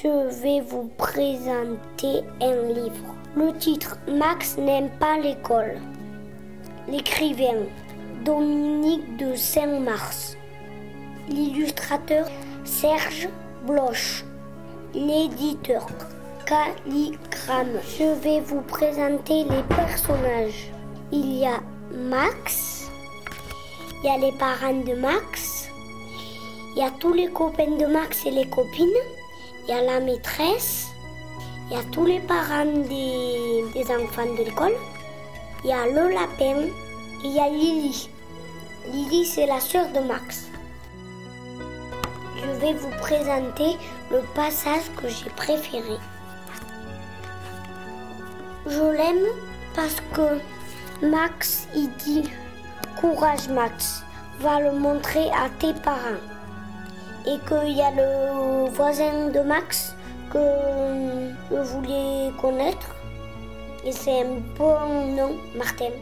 Je vais vous présenter un livre. Le titre Max n'aime pas l'école. L'écrivain Dominique de Saint-Mars. L'illustrateur Serge Bloch. L'éditeur Calligramme. Je vais vous présenter les personnages. Il y a Max. Il y a les parents de Max. Il y a tous les copains de Max et les copines. Il y a la maîtresse. Il y a tous les parents des, des enfants de l'école. Il y a le lapin. Et il y a Lily. Lily, c'est la sœur de Max. Vais vous présenter le passage que j'ai préféré. Je l'aime parce que Max, il dit Courage Max, va le montrer à tes parents. Et qu'il y a le voisin de Max que je voulais connaître. Et c'est un bon nom, Martin.